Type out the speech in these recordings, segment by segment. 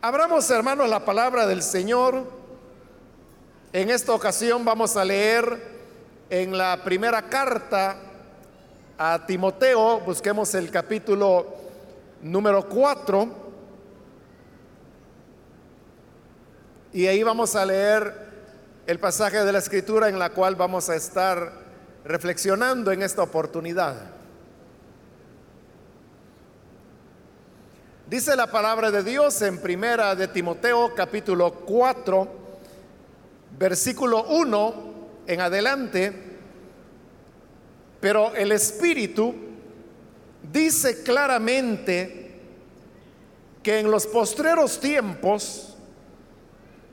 Abramos, hermanos, la palabra del Señor. En esta ocasión vamos a leer en la primera carta a Timoteo, busquemos el capítulo número 4, y ahí vamos a leer el pasaje de la escritura en la cual vamos a estar reflexionando en esta oportunidad. Dice la palabra de Dios en primera de Timoteo capítulo 4, versículo 1 en adelante, pero el Espíritu dice claramente que en los postreros tiempos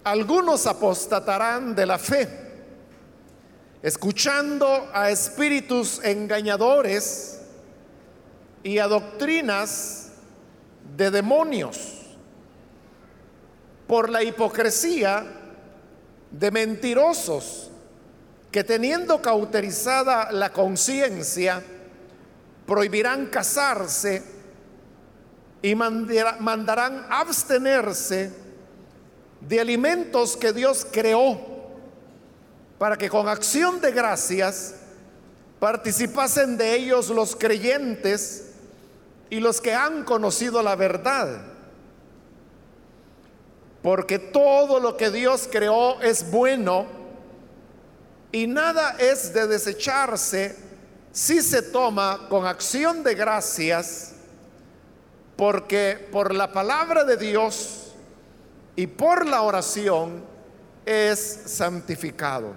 algunos apostatarán de la fe, escuchando a espíritus engañadores y a doctrinas de demonios, por la hipocresía de mentirosos que teniendo cauterizada la conciencia, prohibirán casarse y mandarán abstenerse de alimentos que Dios creó para que con acción de gracias participasen de ellos los creyentes y los que han conocido la verdad. Porque todo lo que Dios creó es bueno y nada es de desecharse si se toma con acción de gracias, porque por la palabra de Dios y por la oración es santificado.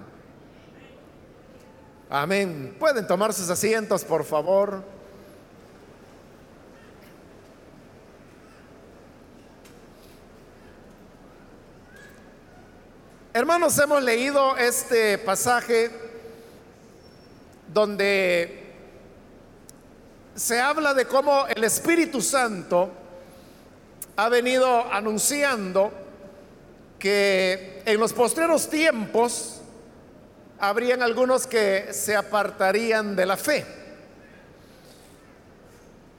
Amén. Pueden tomar sus asientos, por favor. Hermanos, hemos leído este pasaje donde se habla de cómo el Espíritu Santo ha venido anunciando que en los postreros tiempos habrían algunos que se apartarían de la fe.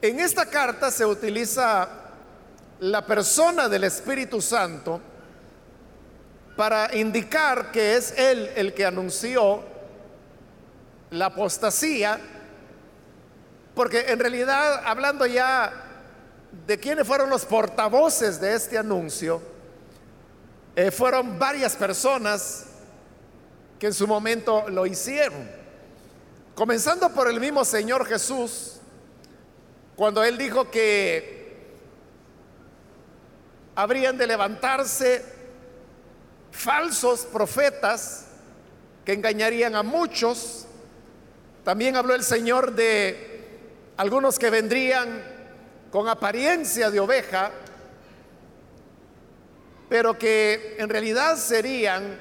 En esta carta se utiliza la persona del Espíritu Santo para indicar que es él el que anunció la apostasía, porque en realidad, hablando ya de quiénes fueron los portavoces de este anuncio, eh, fueron varias personas que en su momento lo hicieron. Comenzando por el mismo Señor Jesús, cuando él dijo que habrían de levantarse falsos profetas que engañarían a muchos. También habló el Señor de algunos que vendrían con apariencia de oveja, pero que en realidad serían,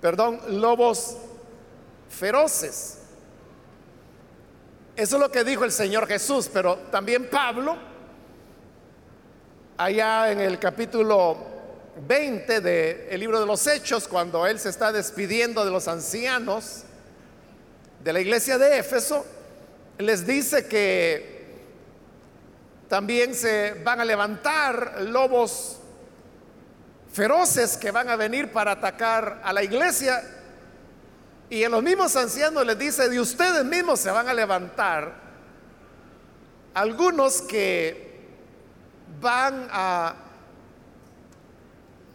perdón, lobos feroces. Eso es lo que dijo el Señor Jesús, pero también Pablo allá en el capítulo 20 del libro de los Hechos, cuando él se está despidiendo de los ancianos de la iglesia de Éfeso, les dice que también se van a levantar lobos feroces que van a venir para atacar a la iglesia. Y en los mismos ancianos les dice, de ustedes mismos se van a levantar algunos que van a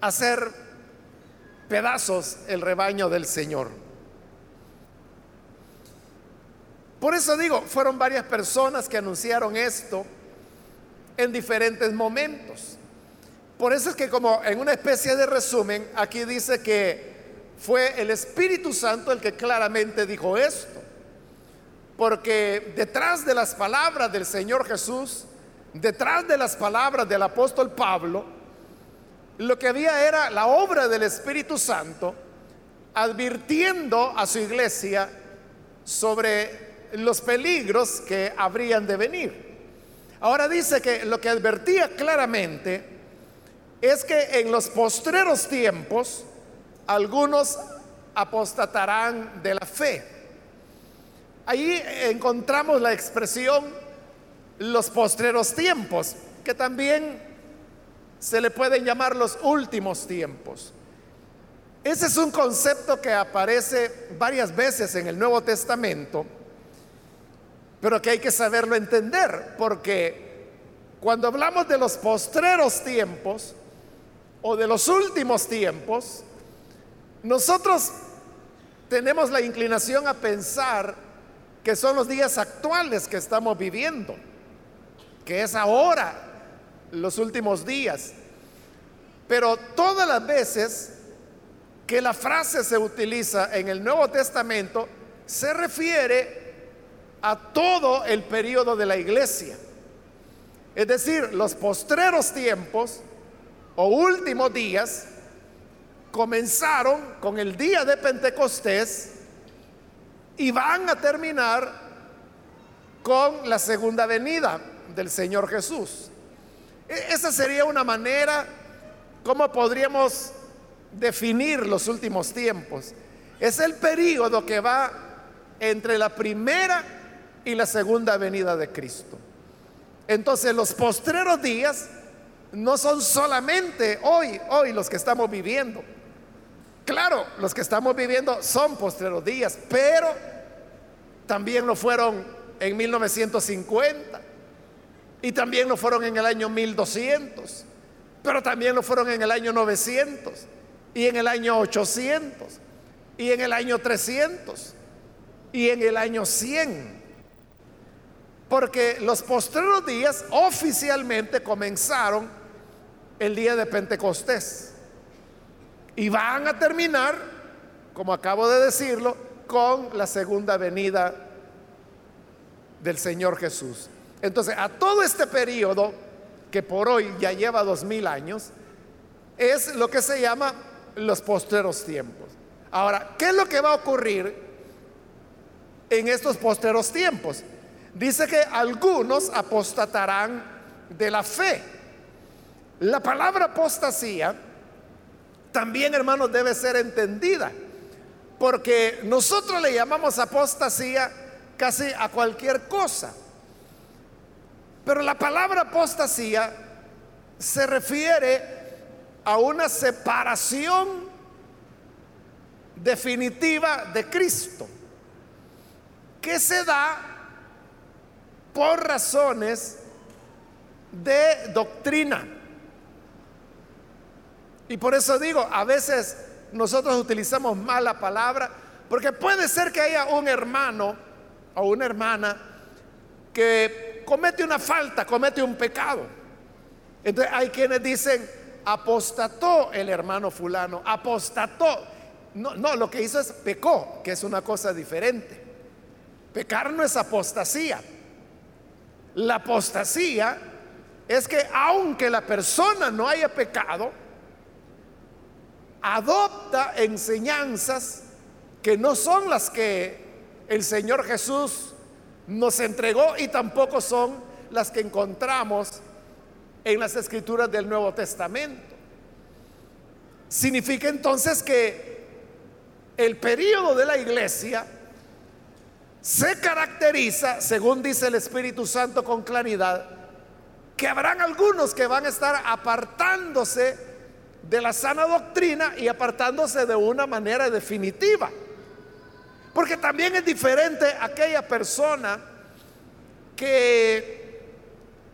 hacer pedazos el rebaño del Señor. Por eso digo, fueron varias personas que anunciaron esto en diferentes momentos. Por eso es que como en una especie de resumen, aquí dice que fue el Espíritu Santo el que claramente dijo esto. Porque detrás de las palabras del Señor Jesús detrás de las palabras del apóstol Pablo, lo que había era la obra del Espíritu Santo advirtiendo a su iglesia sobre los peligros que habrían de venir. Ahora dice que lo que advertía claramente es que en los postreros tiempos algunos apostatarán de la fe. Ahí encontramos la expresión los postreros tiempos, que también se le pueden llamar los últimos tiempos. Ese es un concepto que aparece varias veces en el Nuevo Testamento, pero que hay que saberlo entender, porque cuando hablamos de los postreros tiempos o de los últimos tiempos, nosotros tenemos la inclinación a pensar que son los días actuales que estamos viviendo, que es ahora, los últimos días. Pero todas las veces que la frase se utiliza en el Nuevo Testamento, se refiere a todo el periodo de la iglesia. Es decir, los postreros tiempos o últimos días comenzaron con el día de Pentecostés y van a terminar con la segunda venida del Señor Jesús. E-, esa sería una manera como podríamos definir los últimos tiempos. Es el periodo que va entre la primera y la segunda venida de Cristo. Entonces los postreros días no son solamente hoy, hoy los que estamos viviendo. Claro, los que estamos viviendo son postreros días, pero también lo fueron en 1950 y también lo fueron en el año 1200, pero también lo fueron en el año 900 y en el año 800 y en el año 300 y en el año 100. Porque los postreros días oficialmente comenzaron el día de Pentecostés. Y van a terminar, como acabo de decirlo, con la segunda venida del Señor Jesús. Entonces, a todo este periodo, que por hoy ya lleva dos mil años, es lo que se llama los posteros tiempos. Ahora, ¿qué es lo que va a ocurrir en estos posteros tiempos? Dice que algunos apostatarán de la fe. La palabra apostasía también, hermanos, debe ser entendida. Porque nosotros le llamamos apostasía casi a cualquier cosa. Pero la palabra apostasía se refiere a una separación definitiva de Cristo, que se da por razones de doctrina. Y por eso digo, a veces nosotros utilizamos mala palabra, porque puede ser que haya un hermano o una hermana que comete una falta, comete un pecado. Entonces hay quienes dicen, apostató el hermano fulano, apostató. No, no, lo que hizo es pecó, que es una cosa diferente. Pecar no es apostasía. La apostasía es que aunque la persona no haya pecado, adopta enseñanzas que no son las que el Señor Jesús nos entregó y tampoco son las que encontramos en las escrituras del Nuevo Testamento. Significa entonces que el periodo de la iglesia se caracteriza, según dice el Espíritu Santo con claridad, que habrán algunos que van a estar apartándose de la sana doctrina y apartándose de una manera definitiva. Porque también es diferente aquella persona que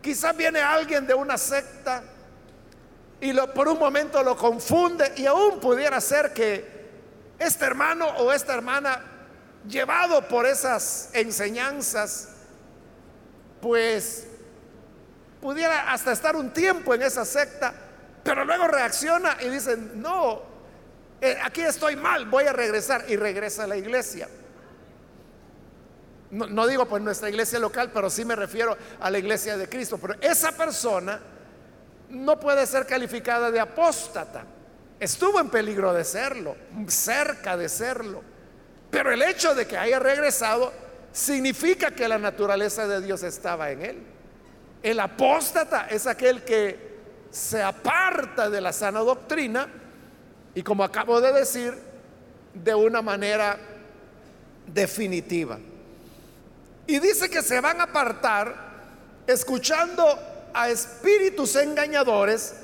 quizás viene alguien de una secta y por un momento lo confunde y aún pudiera ser que este hermano o esta hermana, llevado por esas enseñanzas, pues pudiera hasta estar un tiempo en esa secta pero luego reacciona y dice, no, eh, aquí estoy mal, voy a regresar y regresa a la iglesia. No, no, digo pues nuestra iglesia local, pero sí me refiero a la iglesia de Cristo. Pero esa persona no puede ser calificada de apóstata. Estuvo en peligro de serlo, cerca de serlo. Pero el hecho de que haya regresado significa que la naturaleza de Dios estaba en él. El apóstata es aquel que se aparta de la sana doctrina y como acabo de decir, de una manera definitiva. Y dice que se van a apartar escuchando a espíritus engañadores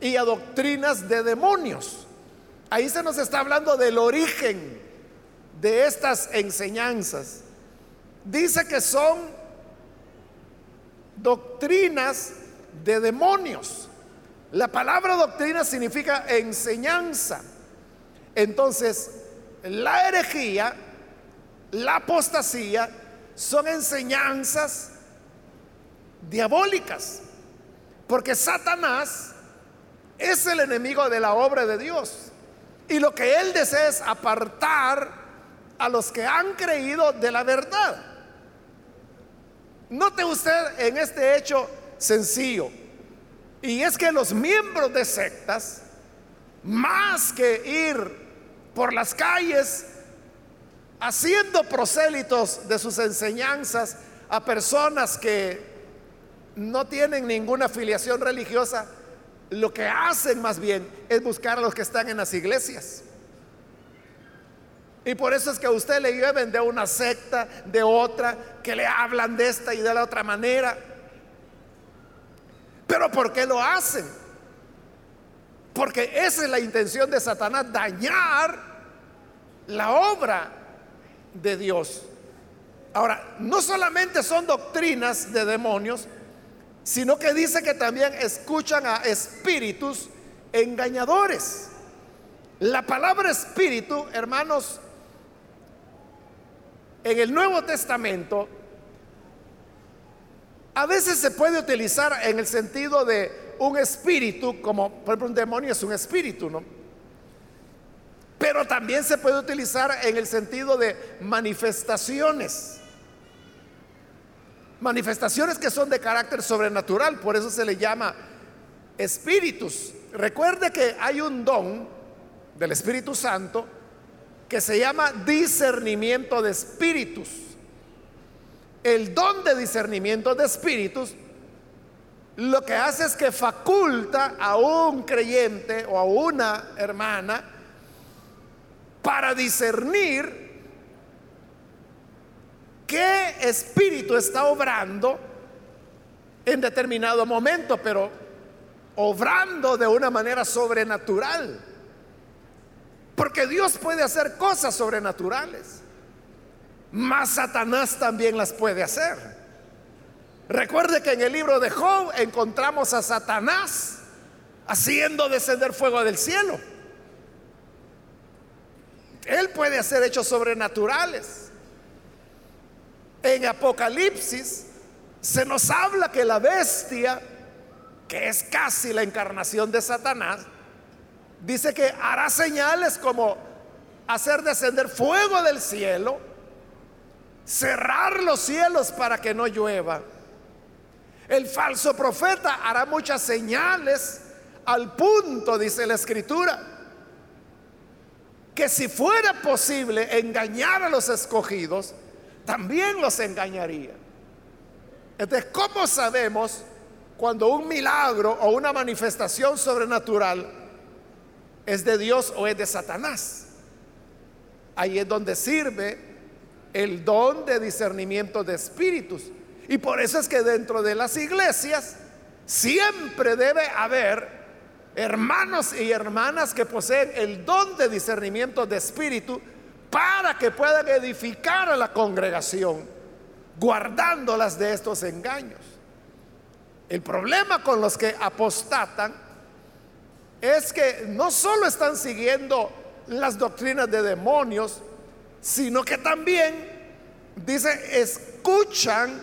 y a doctrinas de demonios. Ahí se nos está hablando del origen de estas enseñanzas. Dice que son doctrinas de demonios. La palabra doctrina significa enseñanza. Entonces, la herejía, la apostasía, son enseñanzas diabólicas. Porque Satanás es el enemigo de la obra de Dios. Y lo que él desea es apartar a los que han creído de la verdad. Note usted en este hecho sencillo, y es que los miembros de sectas, más que ir por las calles haciendo prosélitos de sus enseñanzas a personas que no tienen ninguna afiliación religiosa, lo que hacen más bien es buscar a los que están en las iglesias. Y por eso es que a usted le lleven de una secta, de otra, que le hablan de esta y de la otra manera. Pero ¿por qué lo hacen? Porque esa es la intención de Satanás, dañar la obra de Dios. Ahora, no solamente son doctrinas de demonios, sino que dice que también escuchan a espíritus engañadores. La palabra espíritu, hermanos, en el Nuevo Testamento a veces se puede utilizar en el sentido de un espíritu, como por ejemplo un demonio es un espíritu, ¿no? Pero también se puede utilizar en el sentido de manifestaciones. Manifestaciones que son de carácter sobrenatural, por eso se le llama espíritus. Recuerde que hay un don del Espíritu Santo que se llama discernimiento de espíritus. El don de discernimiento de espíritus lo que hace es que faculta a un creyente o a una hermana para discernir qué espíritu está obrando en determinado momento, pero obrando de una manera sobrenatural. Porque Dios puede hacer cosas sobrenaturales. Mas Satanás también las puede hacer. Recuerde que en el libro de Job encontramos a Satanás haciendo descender fuego del cielo. Él puede hacer hechos sobrenaturales. En Apocalipsis se nos habla que la bestia, que es casi la encarnación de Satanás, dice que hará señales como hacer descender fuego del cielo, cerrar los cielos para que no llueva. El falso profeta hará muchas señales al punto, dice la escritura, que si fuera posible engañar a los escogidos, también los engañaría. Entonces, ¿cómo sabemos cuando un milagro o una manifestación sobrenatural es de Dios o es de Satanás. Ahí es donde sirve el don de discernimiento de espíritus. Y por eso es que dentro de las iglesias siempre debe haber hermanos y hermanas que poseen el don de discernimiento de espíritu para que puedan edificar a la congregación, guardándolas de estos engaños. El problema con los que apostatan es que no solo están siguiendo las doctrinas de demonios, sino que también, dice, escuchan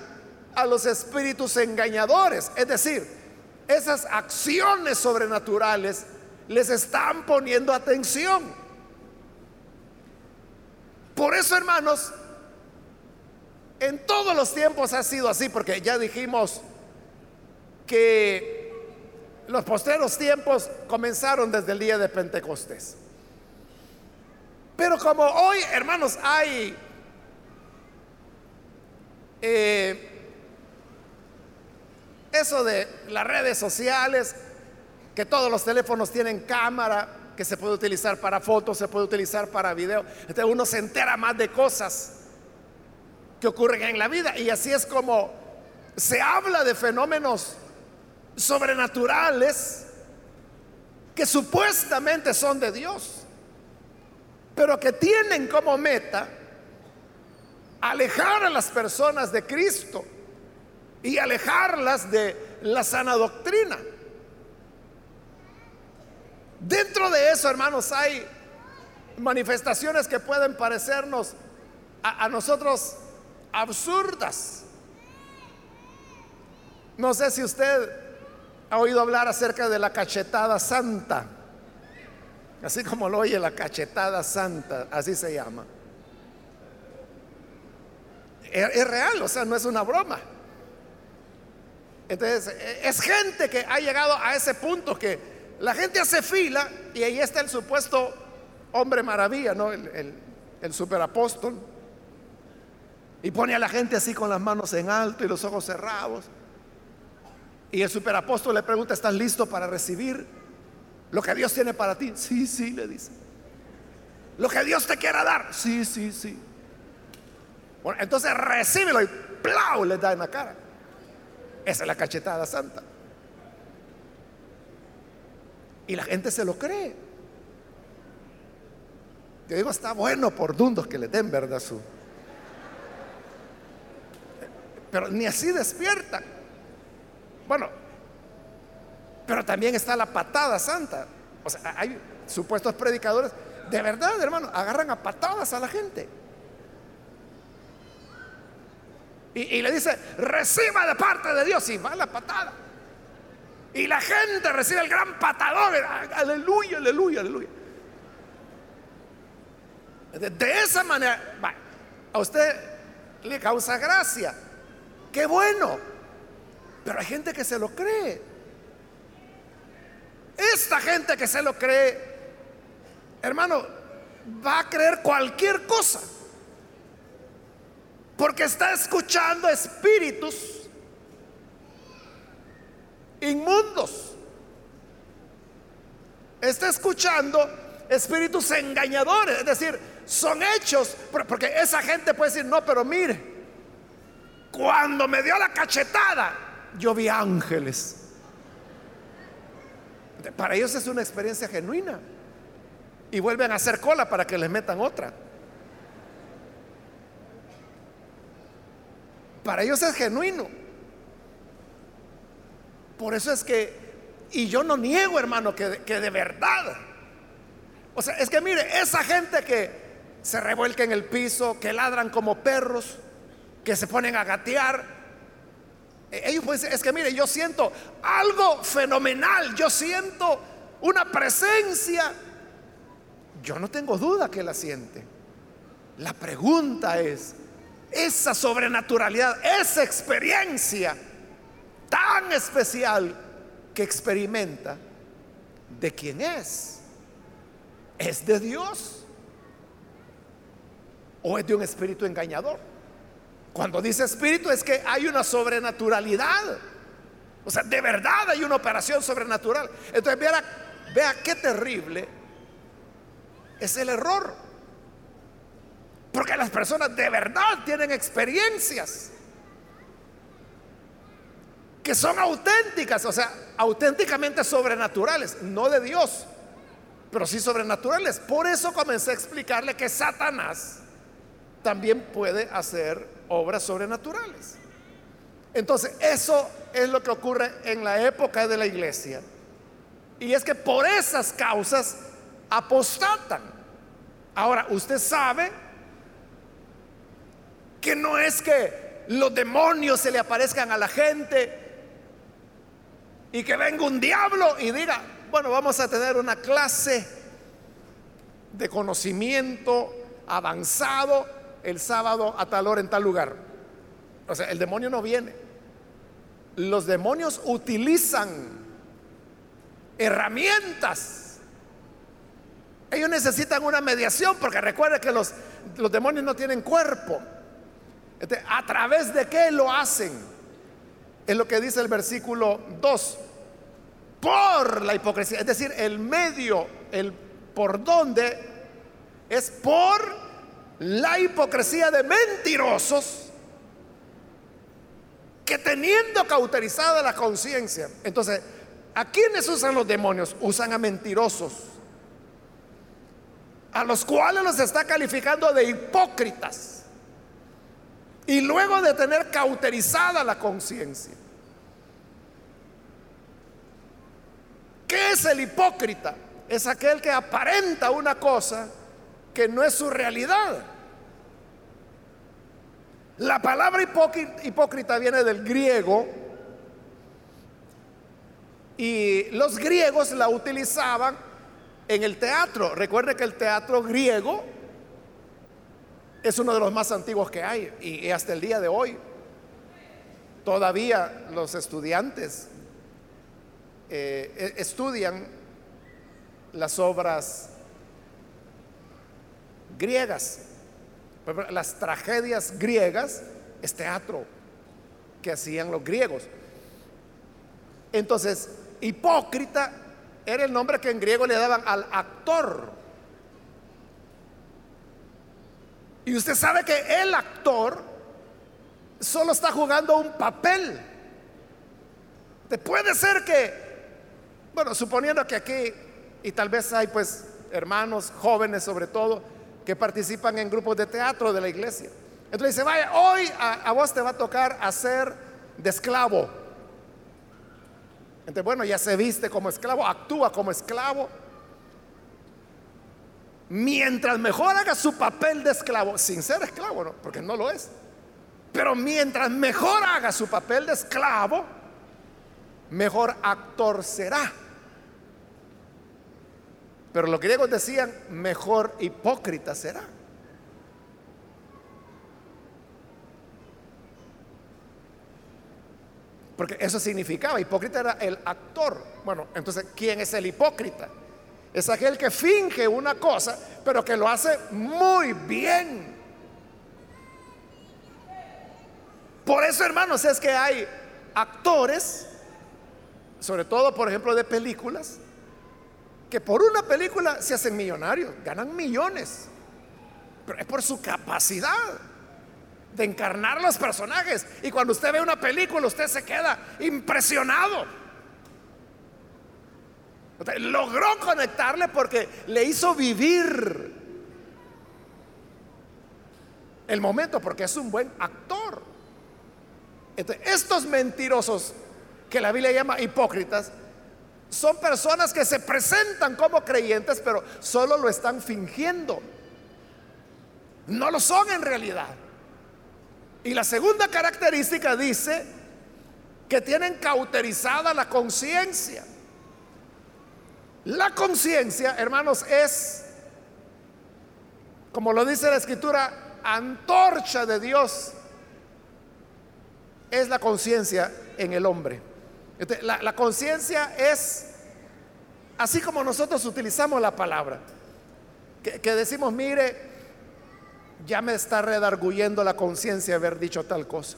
a los espíritus engañadores. Es decir, esas acciones sobrenaturales les están poniendo atención. Por eso, hermanos, en todos los tiempos ha sido así, porque ya dijimos que los posteros tiempos comenzaron desde el día de Pentecostés. Pero como hoy, hermanos, hay eh, eso de las redes sociales, que todos los teléfonos tienen cámara, que se puede utilizar para fotos, se puede utilizar para video. Entonces uno se entera más de cosas que ocurren en la vida. Y así es como se habla de fenómenos sobrenaturales que supuestamente son de Dios, pero que tienen como meta alejar a las personas de Cristo y alejarlas de la sana doctrina. Dentro de eso, hermanos, hay manifestaciones que pueden parecernos a, nosotros absurdas. No sé si usted ha oído hablar acerca de la cachetada santa, así como lo oye la cachetada santa, así se llama. Es, real, o sea, no es una broma. Entonces, e, es gente que ha llegado a ese punto que la gente hace fila y ahí está el supuesto hombre maravilla, ¿no? El, el, el superapóstol. Y pone a la gente así con las manos en alto y los ojos cerrados. Y el superapóstol le pregunta, ¿estás listo para recibir lo que Dios tiene para ti? Sí, sí, le dice. Lo que Dios te quiera dar. Sí, sí, sí. Bueno, entonces recíbelo y ¡plau! le da en la cara. Esa es la cachetada santa. Y la gente se lo cree. Yo digo, está bueno por dundos que le den, ¿verdad? Su... Pero ni así despiertan. Bueno, pero también está la patada santa. O sea, hay supuestos predicadores, de verdad, hermano, agarran a patadas a la gente. Y, le dice, reciba de parte de Dios y va la patada. Y la gente recibe el gran patadón. Aleluya, aleluya, aleluya. De, esa manera, a usted le causa gracia. Qué bueno. Pero hay gente que se lo cree. Esta gente que se lo cree, hermano, va a creer cualquier cosa. Porque está escuchando espíritus inmundos. Está escuchando espíritus engañadores. Es decir, son hechos. Porque esa gente puede decir, no, pero mire, cuando me dio la cachetada, yo vi ángeles. Para ellos es una experiencia genuina. Y vuelven a hacer cola para que les metan otra. Para ellos es genuino. Por eso es que, y yo no niego, hermano, que, que de verdad. O sea, es que mire, esa gente que se revuelca en el piso, que ladran como perros, que se ponen a gatear, ellos pueden decir, es que mire, yo siento algo fenomenal, yo siento una presencia. Yo no tengo duda que la siente. La pregunta es, esa sobrenaturalidad, esa experiencia tan especial que experimenta, ¿de quién es? ¿Es de Dios? ¿O es de un espíritu engañador? Cuando dice espíritu es que hay una sobrenaturalidad. O sea, de verdad hay una operación sobrenatural. Entonces, vea, vea qué terrible es el error. Porque las personas de verdad tienen experiencias que son auténticas, o sea, auténticamente sobrenaturales, no de Dios, pero sí sobrenaturales. Por eso comencé a explicarle que Satanás también puede hacer obras sobrenaturales. Entonces, eso es lo que ocurre en la época de la iglesia. Y es que por esas causas apostatan. Ahora, usted sabe que no es que los demonios se le aparezcan a la gente y que venga un diablo y diga, bueno, vamos a tener una clase de conocimiento avanzado el sábado a tal hora en tal lugar. O sea, el demonio no viene. Los demonios utilizan herramientas. Ellos necesitan una mediación porque recuerde que los, los demonios no tienen cuerpo. Este, ¿A través de qué lo hacen? Es lo que dice el versículo 2. Por la hipocresía. Es decir, el medio, el por dónde, es por la hipocresía de mentirosos que teniendo cauterizada la conciencia, entonces, ¿a quiénes usan los demonios? Usan a mentirosos, a los cuales los está calificando de hipócritas. Y luego de tener cauterizada la conciencia. ¿Qué es el hipócrita? Es aquel que aparenta una cosa que no es su realidad. La palabra hipócrita viene del griego y los griegos la utilizaban en el teatro. Recuerde que el teatro griego es uno de los más antiguos que hay y hasta el día de hoy todavía los estudiantes eh, e-, estudian las obras griegas las tragedias griegas es teatro que hacían los griegos. Entonces, hipócrita era el nombre que en griego le daban al actor. Y usted sabe que el actor solo está jugando un papel. Puede ser que, bueno, suponiendo que aquí, y tal vez hay pues hermanos jóvenes sobre todo, que participan en grupos de teatro de la iglesia. Entonces dice, vaya, hoy a, vos te va a tocar hacer de esclavo. Entonces, bueno, ya se viste como esclavo, actúa como esclavo. Mientras mejor haga su papel de esclavo, sin ser esclavo, ¿no? porque no lo es. Pero mientras mejor haga su papel de esclavo, mejor actor será. Pero los griegos decían, mejor hipócrita será. Porque eso significaba, hipócrita era el actor. Bueno, entonces, ¿quién es el hipócrita? Es aquel que finge una cosa, pero que lo hace muy bien. Por eso, hermanos, es que hay actores, sobre todo, por ejemplo, de películas, que por una película se hacen millonarios, ganan millones, pero es por su capacidad de encarnar los personajes. Y cuando usted ve una película, usted se queda impresionado. logró conectarle porque le hizo vivir el momento, porque es un buen actor. estos mentirosos que la Biblia llama hipócritas, son personas que se presentan como creyentes, pero solo lo están fingiendo. No lo son en realidad. Y la segunda característica dice que tienen cauterizada la conciencia. La conciencia, hermanos, es, como lo dice la escritura, antorcha de Dios. Es la conciencia en el hombre. Este, la, conciencia es, así como nosotros utilizamos la palabra, que, decimos, mire, ya me está redarguyendo la conciencia haber dicho tal cosa.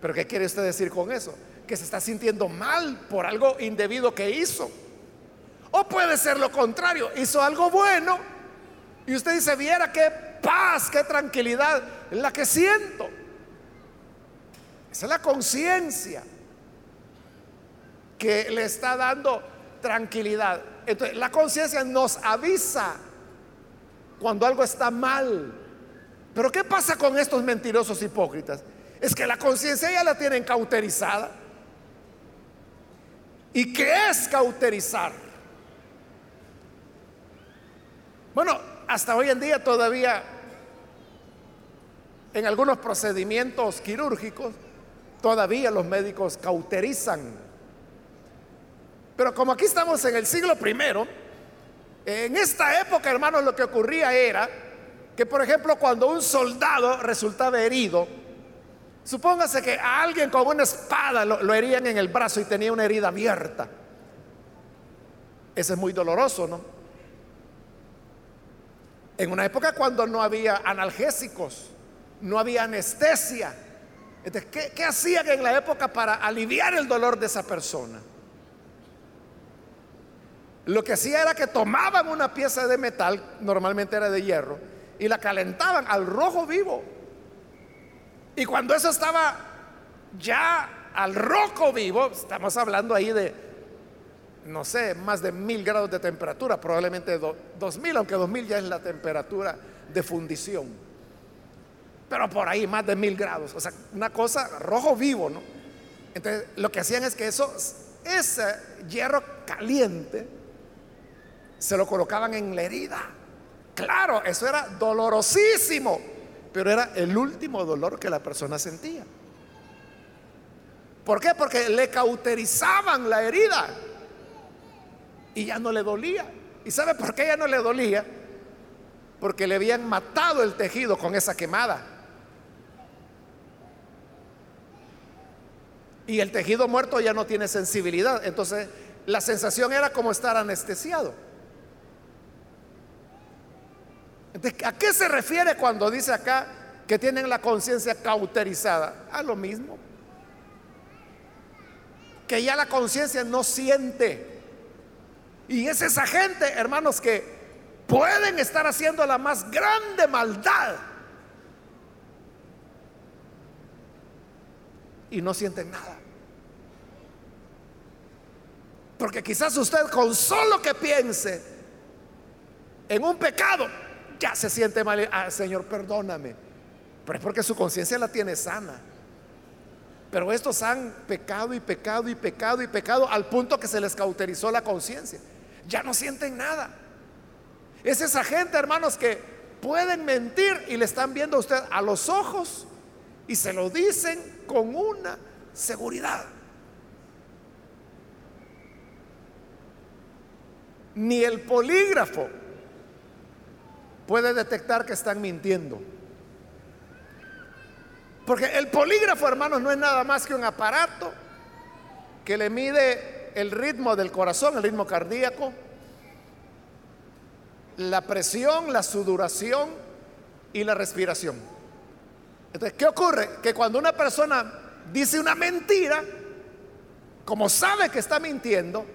Pero ¿qué quiere usted decir con eso? Que se está sintiendo mal por algo indebido que hizo. O puede ser lo contrario, hizo algo bueno y usted dice, viera qué paz, qué tranquilidad la que siento. Esa es la conciencia que le está dando tranquilidad. Entonces, la conciencia nos avisa cuando algo está mal. Pero ¿qué pasa con estos mentirosos hipócritas? Es que la conciencia ya la tienen cauterizada. ¿Y qué es cauterizar? Bueno, hasta hoy en día todavía en algunos procedimientos quirúrgicos, todavía los médicos cauterizan pero como aquí estamos en el siglo primero, en esta época, hermanos, lo que ocurría era que, por ejemplo, cuando un soldado resultaba herido, supóngase que a alguien con una espada lo, herían en el brazo y tenía una herida abierta. Ese es muy doloroso, ¿no? En una época cuando no había analgésicos, no había anestesia. Entonces, ¿qué, ¿qué, hacían en la época para aliviar el dolor de esa persona? Lo que hacía era que tomaban una pieza de metal, normalmente era de hierro, y la calentaban al rojo vivo. Y cuando eso estaba ya al roco vivo, estamos hablando ahí de, no sé, más de mil grados de temperatura, probablemente dos mil, aunque dos mil ya es la temperatura de fundición. Pero por ahí más de mil grados, o sea, una cosa rojo vivo, ¿no? Entonces, lo que hacían es que eso, ese hierro caliente, se lo colocaban en la herida. Claro, eso era dolorosísimo, pero era el último dolor que la persona sentía. ¿Por qué? Porque le cauterizaban la herida y ya no le dolía. ¿Y sabe por qué ya no le dolía? Porque le habían matado el tejido con esa quemada. Y el tejido muerto ya no tiene sensibilidad. Entonces la sensación era como estar anestesiado. ¿A qué se refiere cuando dice acá que tienen la conciencia cauterizada? A lo mismo que ya la conciencia no siente. Y es esa gente, hermanos, que pueden estar haciendo la más grande maldad y no sienten nada. Porque quizás usted con solo que piense en un pecado, ya se siente mal. Ah, Señor, perdóname. Pero es porque su conciencia la tiene sana. Pero estos han pecado y pecado y pecado y pecado al punto que se les cauterizó la conciencia. Ya no sienten nada. Es esa gente, hermanos, que pueden mentir y le están viendo a usted a los ojos y se lo dicen con una seguridad. Ni el polígrafo puede detectar que están mintiendo. Porque el polígrafo, hermanos, no es nada más que un aparato que le mide el ritmo del corazón, el ritmo cardíaco, la presión, la sudoración y la respiración. Entonces, ¿qué ocurre? Que cuando una persona dice una mentira, como sabe que está mintiendo,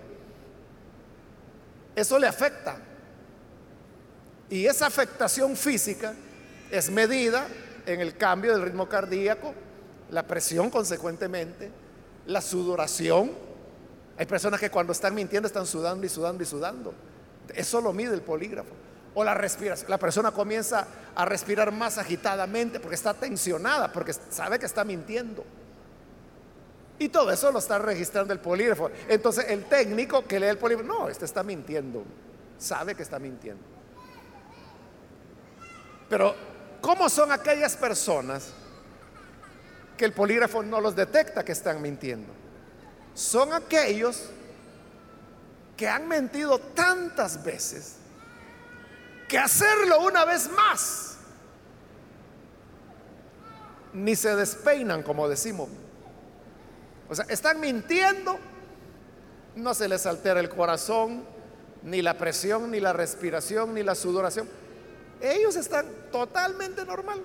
eso le afecta. Y esa afectación física es medida en el cambio del ritmo cardíaco, la presión consecuentemente, la sudoración. Hay personas que cuando están mintiendo están sudando y sudando y sudando. Eso lo mide el polígrafo. O la respiración. La persona comienza a respirar más agitadamente porque está tensionada, porque sabe que está mintiendo. Y todo eso lo está registrando el polígrafo. Entonces el técnico que lee el polígrafo, no, este está mintiendo. Sabe que está mintiendo. Pero ¿Cómo son aquellas personas que el polígrafo no los detecta que están mintiendo? Son aquellos que han mentido tantas veces que hacerlo una vez más ni se despeinan, como decimos. O sea, están mintiendo, no se les altera el corazón, ni la presión, ni la respiración, ni la sudoración ellos están totalmente normal.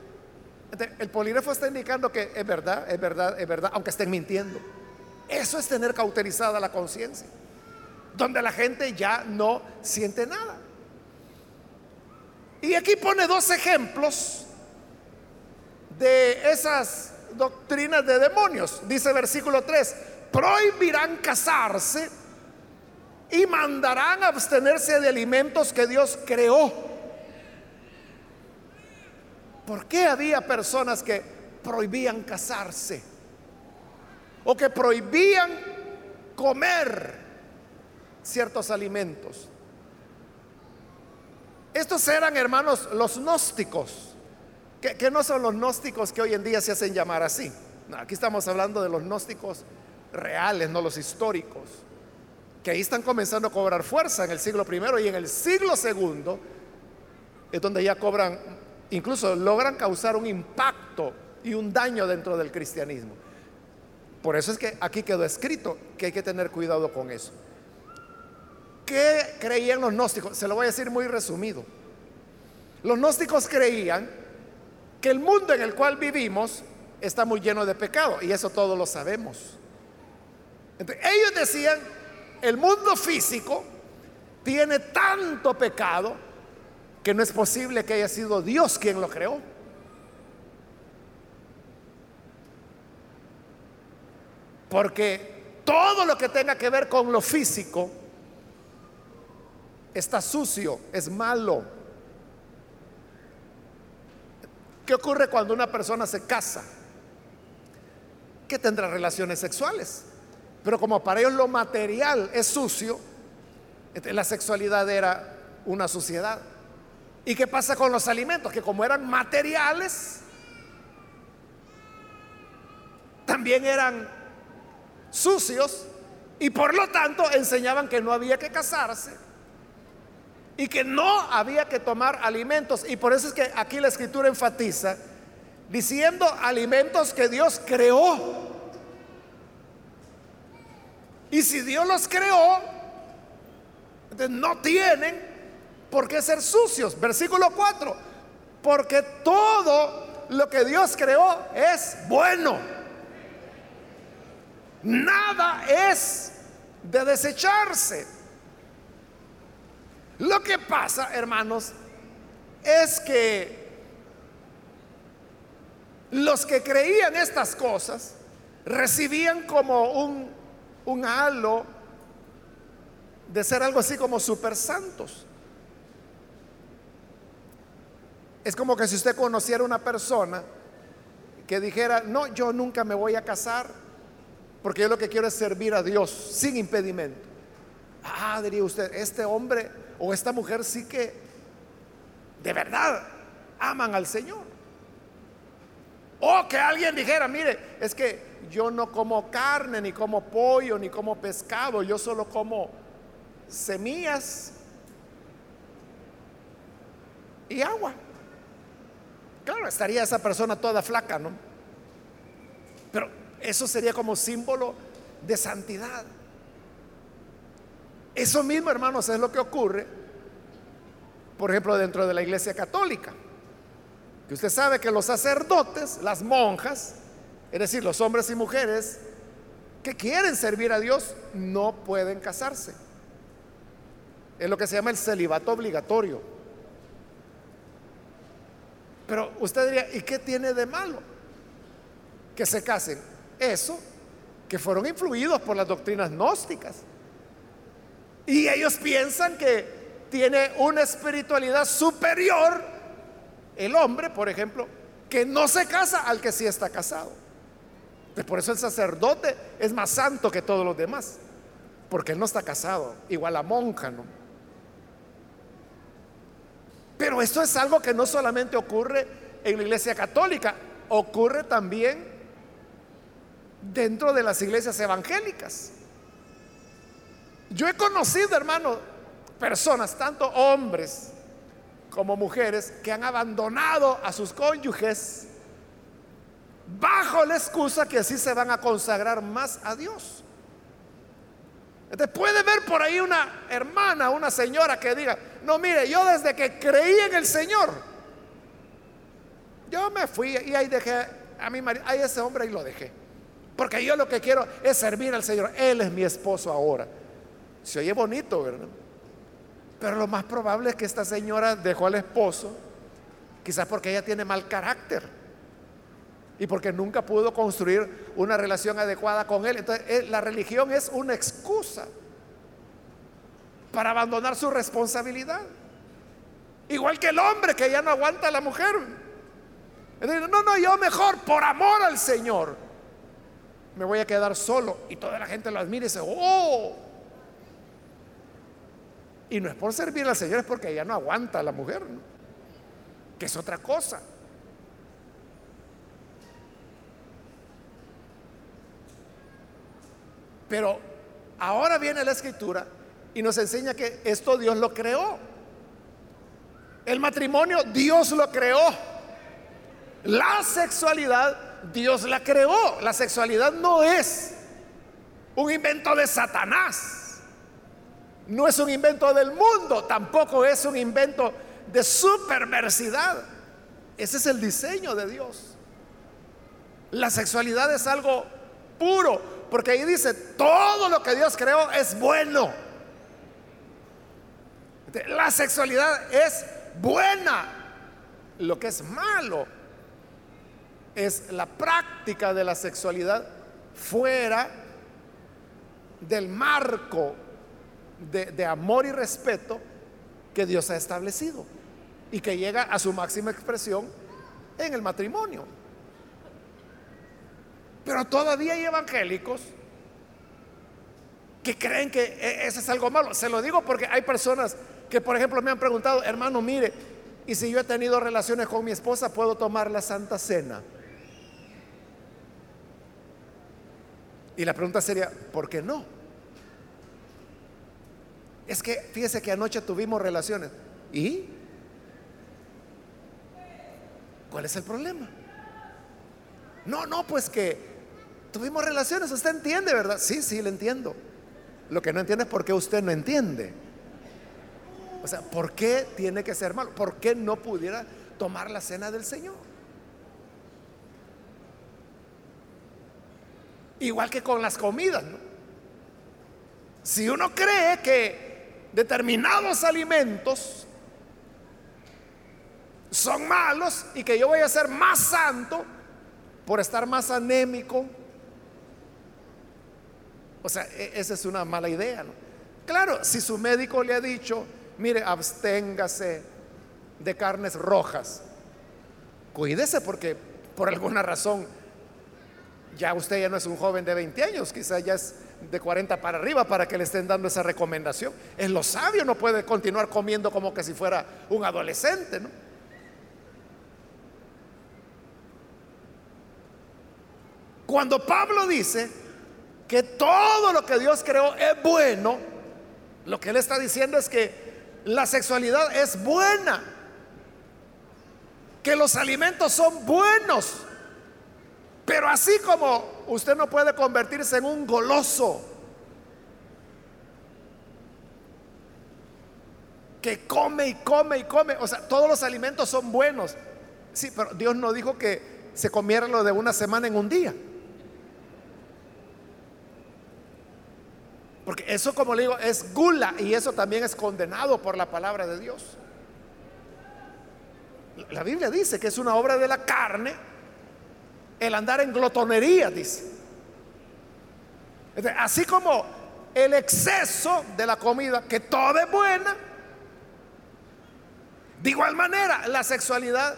el polígrafo está indicando que es verdad, es verdad, es verdad, aunque estén mintiendo. Eso es tener cauterizada la conciencia, donde la gente ya no siente nada. Y aquí pone dos ejemplos de esas doctrinas de demonios. Dice versículo 3, prohibirán casarse y mandarán abstenerse de alimentos que Dios creó ¿Por qué había personas que prohibían casarse? O que prohibían comer ciertos alimentos. Estos eran, hermanos, los gnósticos, que, no son los gnósticos que hoy en día se hacen llamar así. aquí estamos hablando de los gnósticos reales, no los históricos, que ahí están comenzando a cobrar fuerza en el siglo primero y en el siglo segundo es donde ya cobran incluso logran causar un impacto y un daño dentro del cristianismo. Por eso es que aquí quedó escrito que hay que tener cuidado con eso. ¿Qué creían los gnósticos? Se lo voy a decir muy resumido. Los gnósticos creían que el mundo en el cual vivimos está muy lleno de pecado y eso todos lo sabemos. ellos decían, el mundo físico tiene tanto pecado que no es posible que haya sido Dios quien lo creó. Porque todo lo que tenga que ver con lo físico está sucio, es malo. ¿Qué ocurre cuando una persona se casa? Que tendrá relaciones sexuales. Pero como para ellos lo material es sucio, la sexualidad era una suciedad. ¿Y qué pasa con los alimentos? Que como eran materiales, también eran sucios y por lo tanto enseñaban que no había que casarse y que no había que tomar alimentos. Y por eso es que aquí la escritura enfatiza diciendo alimentos que Dios creó. Y si Dios los creó, no tienen por qué ser sucios. Versículo 4. Porque todo lo que Dios creó es bueno. Nada es de desecharse. Lo que pasa, hermanos, es que los que creían estas cosas recibían como un, un halo de ser algo así como super santos. Es como que si usted conociera una persona que dijera, no, yo nunca me voy a casar, porque yo lo que quiero es servir a Dios sin impedimento. Ah, diría usted, este hombre o esta mujer sí que de verdad aman al Señor. O que alguien dijera, mire, es que yo no como carne, ni como pollo, ni como pescado, yo solo como semillas y agua. Claro, estaría esa persona toda flaca, ¿no? Pero eso sería como símbolo de santidad. Eso mismo, hermanos, es lo que ocurre, por ejemplo, dentro de la iglesia católica. Que usted sabe que los sacerdotes, las monjas, es decir, los hombres y mujeres que quieren servir a Dios, no pueden casarse. Es lo que se llama el celibato obligatorio. Pero usted diría, ¿y qué tiene de malo? Que se casen. Eso, que fueron influidos por las doctrinas gnósticas. Y ellos piensan que tiene una espiritualidad superior el hombre, por ejemplo, que no se casa al que sí está casado. por eso el sacerdote es más santo que todos los demás, porque él no está casado, igual la monja, ¿no? Pero esto es algo que no solamente ocurre en la iglesia católica, ocurre también dentro de las iglesias evangélicas. Yo he conocido, hermano, personas, tanto hombres como mujeres, que han abandonado a sus cónyuges bajo la excusa que así se van a consagrar más a Dios. Entonces puede ver por ahí una hermana, una señora que diga, no, mire, yo desde que creí en el Señor, yo me fui y ahí dejé a mi marido, ahí ese hombre y lo dejé. Porque yo lo que quiero es servir al Señor. Él es mi esposo ahora. Se oye bonito, ¿verdad? Pero lo más probable es que esta señora dejó al esposo, quizás porque ella tiene mal carácter y porque nunca pudo construir una relación adecuada con él. Entonces, eh, la religión es una excusa para abandonar su responsabilidad. Igual que el hombre que ya no aguanta a la mujer. No, no, yo mejor, por amor al Señor, me voy a quedar solo. Y toda la gente lo admira y dice, oh, y no es por servir al Señor, es porque ella no aguanta a la mujer, que es otra cosa. Pero ahora viene la escritura y nos enseña que esto Dios lo creó. El matrimonio Dios lo creó. La sexualidad Dios la creó. La sexualidad no es un invento de Satanás no es un invento del mundo, tampoco es un invento de su perversidad. Ese es el diseño de Dios. La sexualidad es algo puro, porque ahí dice, todo lo que Dios creó es bueno. La sexualidad es buena. Lo que es malo es la práctica de la sexualidad fuera del marco de, amor y respeto que Dios ha establecido y que llega a su máxima expresión en el matrimonio. Pero todavía hay evangélicos que creen que e, eso es algo malo. Se lo digo porque hay personas que, por ejemplo, me han preguntado, hermano, mire, y si yo he tenido relaciones con mi esposa, ¿puedo tomar la Santa Cena? Y la pregunta sería, ¿por qué no? Es que fíjese que anoche tuvimos relaciones. ¿Y? ¿Cuál es el problema? No, no, pues que tuvimos relaciones, usted entiende, ¿verdad? Sí, sí, le entiendo. Lo que no entiende es por qué usted no entiende. O sea, ¿por qué tiene que ser malo? ¿Por qué no pudiera tomar la cena del Señor? Igual que con las comidas, ¿no? Si uno cree que determinados alimentos son malos y que yo voy a ser más santo por estar más anémico, o sea, e, esa es una mala idea, ¿no? Claro, si su médico le ha dicho, mire, absténgase de carnes rojas, cuídese porque por alguna razón ya usted ya no es un joven de 20 años, quizás ya es de 40 para arriba para que le estén dando esa recomendación. En lo sabio no puede continuar comiendo como que si fuera un adolescente, ¿no? Cuando Pablo dice que todo lo que Dios creó es bueno, lo que él está diciendo es que la sexualidad es buena, que los alimentos son buenos, pero así como usted no puede convertirse en un goloso que come y come y come, o sea, todos los alimentos son buenos. Sí, pero Dios no dijo que se comiera lo de una semana en un día. Porque eso, como le digo, es gula y eso también es condenado por la palabra de Dios. La Biblia dice que es una obra de la carne el andar en glotonería, dice. Así como el exceso de la comida, que todo es buena, de igual manera la sexualidad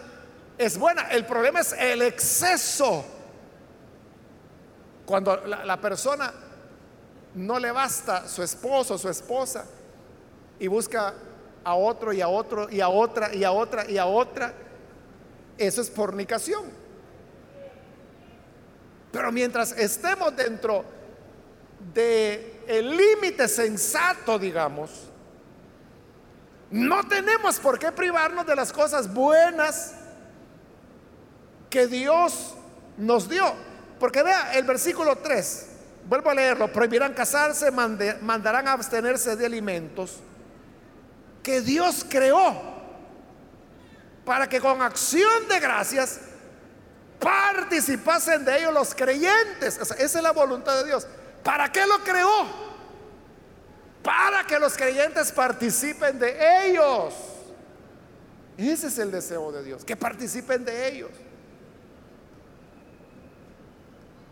es buena. El problema es el exceso. Cuando la, la persona no le basta su esposo, su esposa, y busca a otro y a otro y a otra y a otra y a otra, eso es fornicación. Pero mientras estemos dentro de límite sensato, digamos, no tenemos por qué privarnos de las cosas buenas que Dios nos dio. Porque vea el versículo 3, vuelvo a leerlo, prohibirán casarse, mandarán a abstenerse de alimentos que Dios creó para que con acción de gracias participasen de ellos los creyentes. esa es la voluntad de Dios. ¿Para qué lo creó? Para que los creyentes participen de ellos. Ese es el deseo de Dios, que participen de ellos.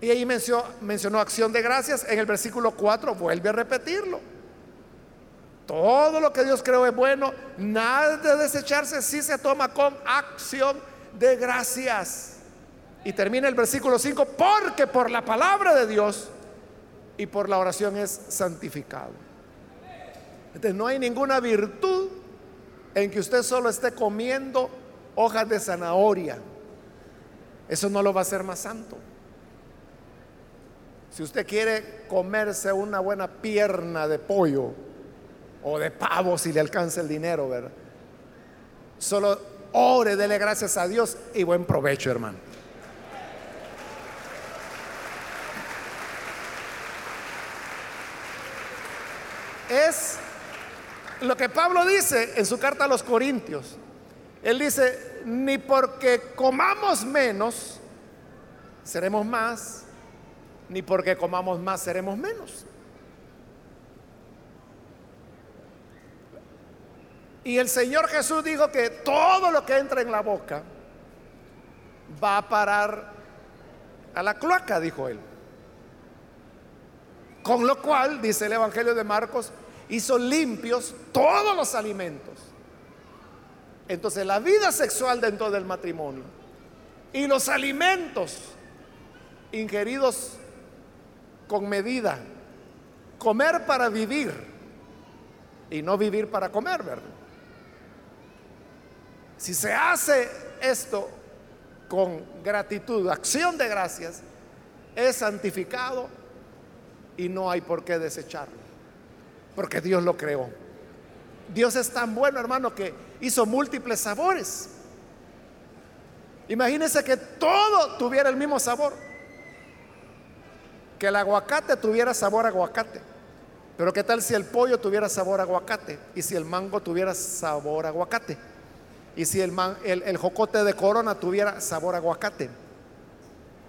Y ahí mencionó, mencionó acción de gracias. En el versículo 4 vuelve a repetirlo. Todo lo que Dios creó es bueno. Nada de desecharse si se toma con acción de gracias. Y termina el versículo 5, porque por la palabra de Dios y por la oración es santificado. Entonces no hay ninguna virtud en que usted solo esté comiendo hojas de zanahoria. Eso no lo va a hacer más santo. Si usted quiere comerse una buena pierna de pollo o de pavo si le alcanza el dinero, ¿verdad? Solo ore, dele gracias a Dios y buen provecho, hermano. es lo que Pablo dice en su carta a los Corintios. Él dice, ni porque comamos menos, seremos más, ni porque comamos más, seremos menos. Y el Señor Jesús dijo que todo lo que entra en la boca va a parar a la cloaca, dijo él. Con lo cual, dice el Evangelio de Marcos, hizo limpios todos los alimentos. Entonces la vida sexual dentro del matrimonio y los alimentos ingeridos con medida, comer para vivir y no vivir para comer, ¿verdad? Si se hace esto con gratitud, acción de gracias, es santificado y no hay por qué desecharlo, porque Dios lo creó. Dios es tan bueno, hermano, que hizo múltiples sabores. Imagínense que todo tuviera el mismo sabor. Que el aguacate tuviera sabor a aguacate. Pero qué tal si el pollo tuviera sabor a aguacate y si el mango tuviera sabor a aguacate. Y si el, el, jocote de corona tuviera sabor a aguacate.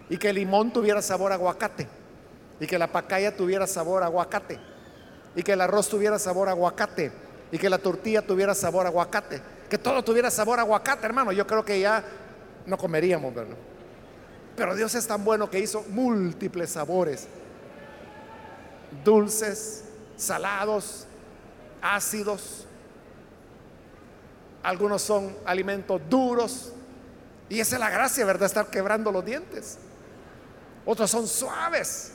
Y que el limón tuviera sabor a aguacate. Y que la pacaya tuviera sabor a aguacate. Y que el arroz tuviera sabor a aguacate. Y que la tortilla tuviera sabor a aguacate, que todo tuviera sabor a aguacate, hermano, yo creo que ya no comeríamos, ¿verdad? Pero Dios es tan bueno que hizo múltiples sabores, dulces, salados, ácidos, algunos son alimentos duros, y esa es la gracia, ¿verdad? Estar quebrando los dientes. Otros son suaves,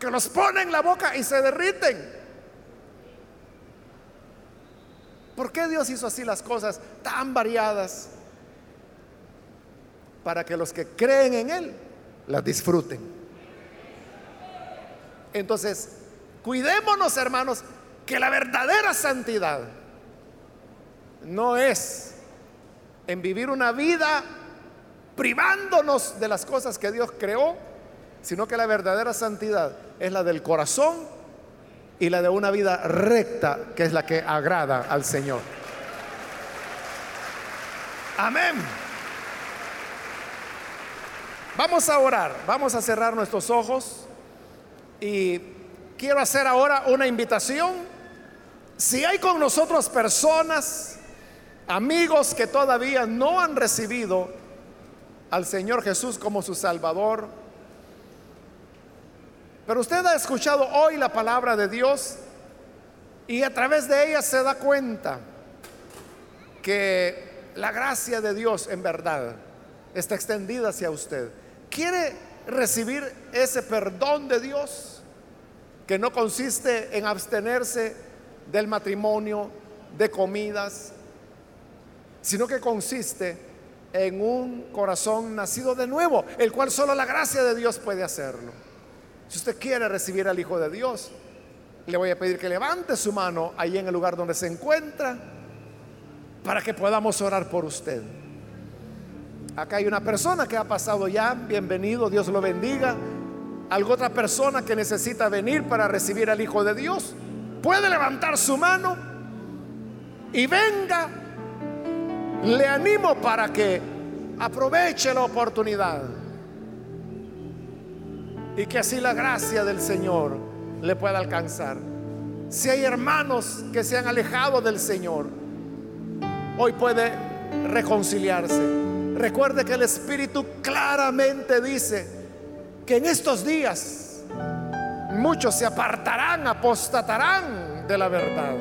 que los ponen en la boca y se derriten. ¿Por qué Dios hizo así las cosas tan variadas? Para que los que creen en Él las disfruten. Entonces, cuidémonos hermanos, que la verdadera santidad no es en vivir una vida privándonos de las cosas que Dios creó, sino que la verdadera santidad es la del corazón y la de una vida recta, que es la que agrada al Señor. Amén. Vamos a orar, vamos a cerrar nuestros ojos y quiero hacer ahora una invitación. Si hay con nosotros personas, amigos que todavía no han recibido al Señor Jesús como su Salvador, pero usted ha escuchado hoy la palabra de Dios y a través de ella se da cuenta que la gracia de Dios en verdad está extendida hacia usted. ¿Quiere recibir ese perdón de Dios que no consiste en abstenerse del matrimonio, de comidas, sino que consiste en un corazón nacido de nuevo, el cual solo la gracia de Dios puede hacerlo? Si usted quiere recibir al Hijo de Dios, le voy a pedir que levante su mano ahí en el lugar donde se encuentra para que podamos orar por usted. Acá hay una persona que ha pasado ya, bienvenido, Dios lo bendiga. Algo otra persona que necesita venir para recibir al Hijo de Dios, puede levantar su mano y venga. Le animo para que aproveche la oportunidad y que así la gracia del Señor le pueda alcanzar. Si hay hermanos que se han alejado del Señor, hoy puede reconciliarse. Recuerde que el Espíritu claramente dice que en estos días muchos se apartarán, apostatarán de la verdad.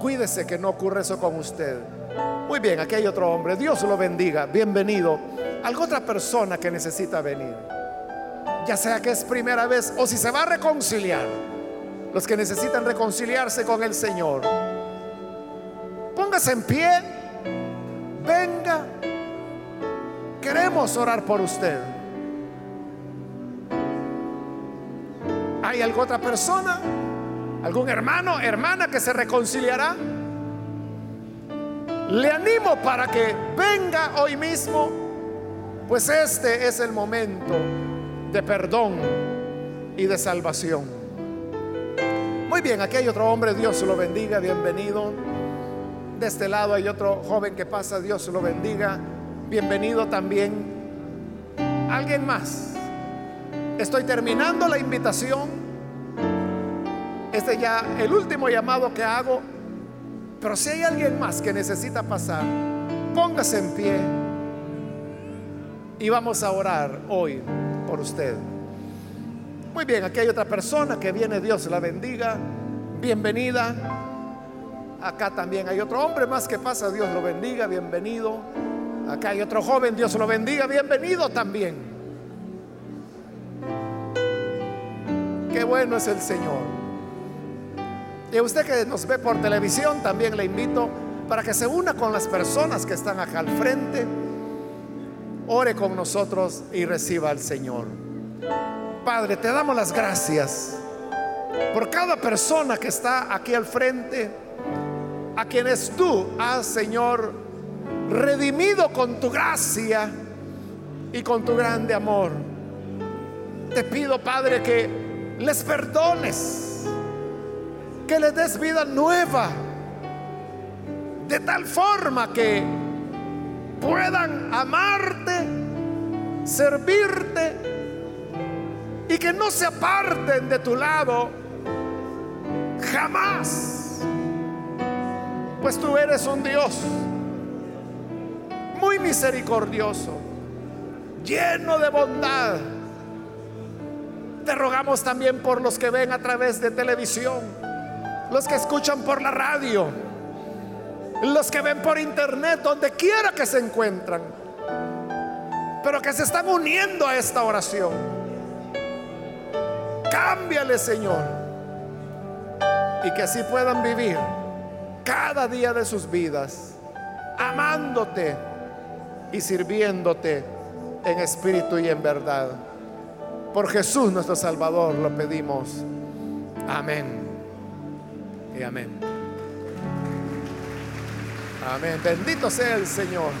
Cuídese que no ocurra eso con usted. Muy bien, aquí hay otro hombre. Dios lo bendiga. Bienvenido. Algo otra persona que necesita venir ya sea que es primera vez o si se va a reconciliar, los que necesitan reconciliarse con el Señor, póngase en pie, venga, queremos orar por usted. ¿Hay alguna otra persona? ¿Algún hermano, hermana que se reconciliará? Le animo para que venga hoy mismo, pues este es el momento de perdón y de salvación. Muy bien, aquí hay otro hombre, Dios lo bendiga, bienvenido. De este lado hay otro joven que pasa, Dios lo bendiga, bienvenido también. ¿Alguien más? Estoy terminando la invitación. Este ya el último llamado que hago. Pero si hay alguien más que necesita pasar, póngase en pie y vamos a orar hoy por usted. Muy bien, aquí hay otra persona que viene, Dios la bendiga. Bienvenida. Acá también hay otro hombre más que pasa, Dios lo bendiga, bienvenido. Acá hay otro joven, Dios lo bendiga, bienvenido también. Qué bueno es el Señor. Y usted que nos ve por televisión, también le invito para que se una con las personas que están acá al frente, ore con nosotros y reciba al Señor. Padre, te damos las gracias por cada persona que está aquí al frente, a quienes tú has, Señor, redimido con tu gracia y con tu grande amor. Te pido, Padre, que les perdones, que les des vida nueva, de tal forma que puedan amarte, servirte y que no se aparten de tu lado jamás. Pues tú eres un Dios misericordioso, lleno de bondad. Te rogamos también por los que ven a través de televisión, los que escuchan por la radio, los que ven por internet, donde quiera que se encuentran, pero que se están uniendo a esta oración. Cámbiale, Señor, y que así puedan vivir cada día de sus vidas, amándote y sirviéndote en espíritu y en verdad. Por Jesús nuestro Salvador lo pedimos. Amén. Y amén. Amén. Bendito sea el Señor.